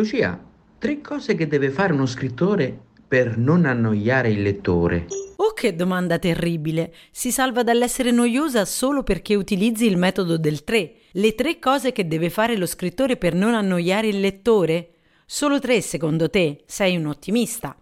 Lucia, tre cose che deve fare uno scrittore per non annoiare il lettore. Oh, che domanda terribile! Si salva dall'essere noiosa solo perché utilizzi il metodo del 3. Le tre cose che deve fare lo scrittore per non annoiare il lettore? Solo tre, secondo te? Sei un ottimista.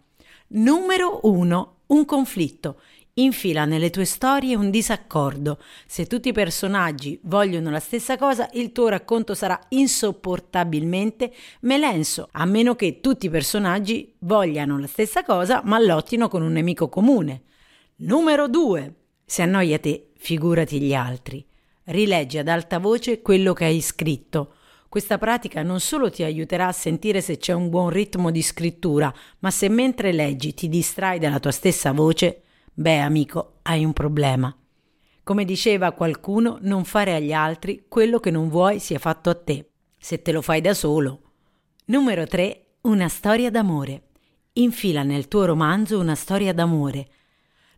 Numero 1. Un conflitto. Infila nelle tue storie un disaccordo. Se tutti i personaggi vogliono la stessa cosa, il tuo racconto sarà insopportabilmente melenso, a meno che tutti i personaggi vogliano la stessa cosa ma lottino con un nemico comune. Numero 2. Se annoia te, figurati gli altri. Rileggi ad alta voce quello che hai scritto. Questa pratica non solo ti aiuterà a sentire se c'è un buon ritmo di scrittura, ma se mentre leggi ti distrai dalla tua stessa voce, beh amico, hai un problema. Come diceva qualcuno, non fare agli altri quello che non vuoi sia fatto a te, se te lo fai da solo. Numero 3. Una storia d'amore. Infila nel tuo romanzo una storia d'amore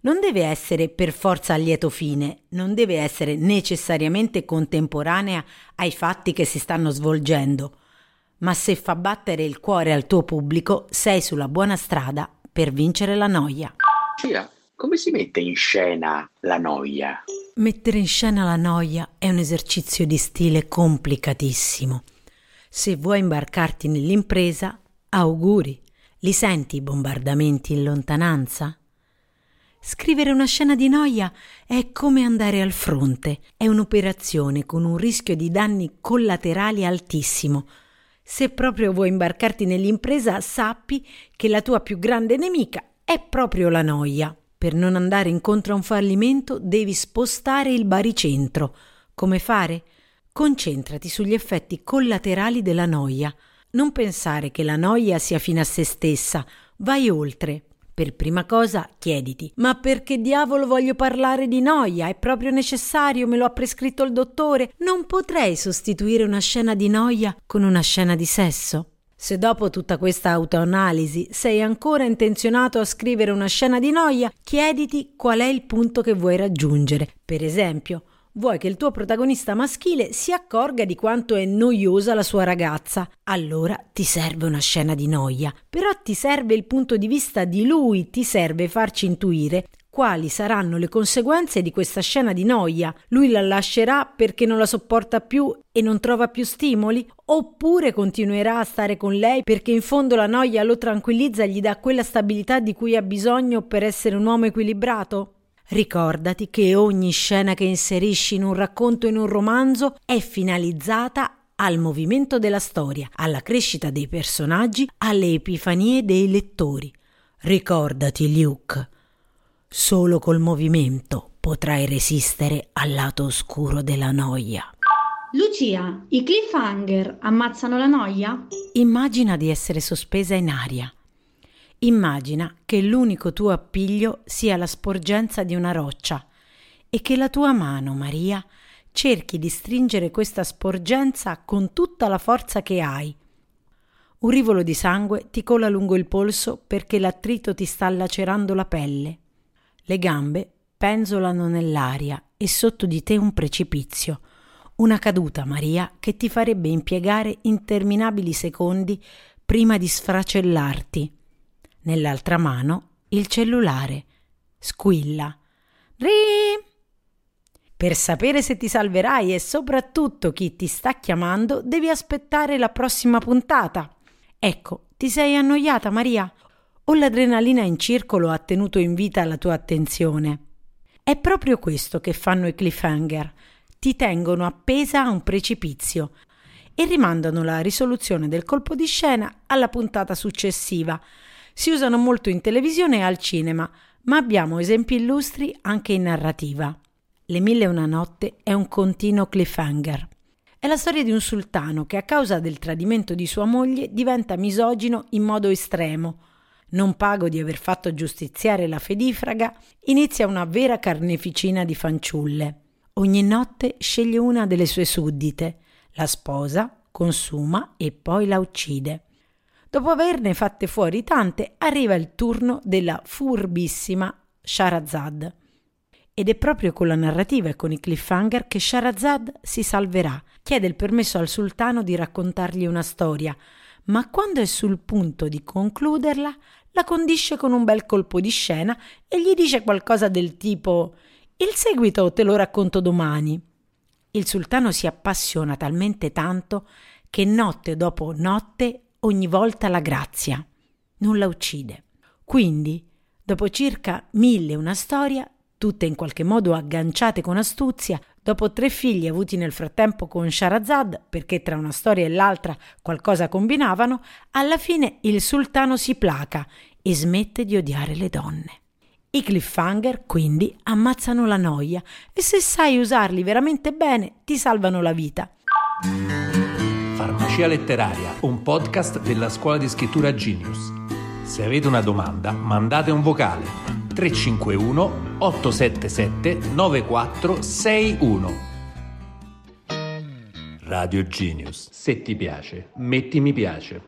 non deve essere per forza a lieto fine, non deve essere necessariamente contemporanea ai fatti che si stanno svolgendo, ma se fa battere il cuore al tuo pubblico, sei sulla buona strada per vincere la noia. Cia, come si mette in scena la noia? Mettere in scena la noia è un esercizio di stile complicatissimo. Se vuoi imbarcarti nell'impresa, auguri. Li senti i bombardamenti in lontananza? Scrivere una scena di noia è come andare al fronte, è un'operazione con un rischio di danni collaterali altissimo. Se proprio vuoi imbarcarti nell'impresa, sappi che la tua più grande nemica è proprio la noia. Per non andare incontro a un fallimento devi spostare il baricentro. Come fare? Concentrati sugli effetti collaterali della noia. Non pensare che la noia sia fine a se stessa, vai oltre. Per prima cosa chiediti: ma perché diavolo voglio parlare di noia? È proprio necessario? Me lo ha prescritto il dottore? Non potrei sostituire una scena di noia con una scena di sesso? Se dopo tutta questa autoanalisi sei ancora intenzionato a scrivere una scena di noia, chiediti qual è il punto che vuoi raggiungere. Per esempio, Vuoi che il tuo protagonista maschile si accorga di quanto è noiosa la sua ragazza. Allora ti serve una scena di noia. Però ti serve il punto di vista di lui, ti serve farci intuire quali saranno le conseguenze di questa scena di noia. Lui la lascerà perché non la sopporta più e non trova più stimoli? Oppure continuerà a stare con lei perché in fondo la noia lo tranquillizza e gli dà quella stabilità di cui ha bisogno per essere un uomo equilibrato? Ricordati che ogni scena che inserisci in un racconto o in un romanzo è finalizzata al movimento della storia, alla crescita dei personaggi, alle epifanie dei lettori. Ricordati, Luke, solo col movimento potrai resistere al lato oscuro della noia. Lucia, i cliffhanger ammazzano la noia? Immagina di essere sospesa in aria Immagina che l'unico tuo appiglio sia la sporgenza di una roccia e che la tua mano, Maria, cerchi di stringere questa sporgenza con tutta la forza che hai. Un rivolo di sangue ti cola lungo il polso perché l'attrito ti sta lacerando la pelle. Le gambe penzolano nell'aria e sotto di te un precipizio. Una caduta, Maria, che ti farebbe impiegare interminabili secondi prima di sfracellarti nell'altra mano il cellulare. Squilla. Ri! Per sapere se ti salverai e soprattutto chi ti sta chiamando, devi aspettare la prossima puntata. Ecco, ti sei annoiata, Maria? O l'adrenalina in circolo ha tenuto in vita la tua attenzione? È proprio questo che fanno i cliffhanger. Ti tengono appesa a un precipizio e rimandano la risoluzione del colpo di scena alla puntata successiva, si usano molto in televisione e al cinema, ma abbiamo esempi illustri anche in narrativa. Le mille e una notte è un continuo cliffhanger. È la storia di un sultano che a causa del tradimento di sua moglie diventa misogino in modo estremo. Non pago di aver fatto giustiziare la fedifraga, inizia una vera carneficina di fanciulle. Ogni notte sceglie una delle sue suddite, la sposa, consuma e poi la uccide. Dopo averne fatte fuori tante, arriva il turno della furbissima Sharazad. Ed è proprio con la narrativa e con i cliffhanger che Sharazad si salverà. Chiede il permesso al sultano di raccontargli una storia, ma quando è sul punto di concluderla, la condisce con un bel colpo di scena e gli dice qualcosa del tipo il seguito te lo racconto domani. Il sultano si appassiona talmente tanto che notte dopo notte ogni volta la grazia. Non la uccide. Quindi, dopo circa mille una storia, tutte in qualche modo agganciate con astuzia, dopo tre figli avuti nel frattempo con Sharazad, perché tra una storia e l'altra qualcosa combinavano, alla fine il sultano si placa e smette di odiare le donne. I cliffhanger quindi ammazzano la noia e se sai usarli veramente bene ti salvano la vita. Farmacia letteraria, un podcast della scuola di scrittura Genius. Se avete una domanda, mandate un vocale 351 877 9461. Radio Genius. Se ti piace, metti mi piace.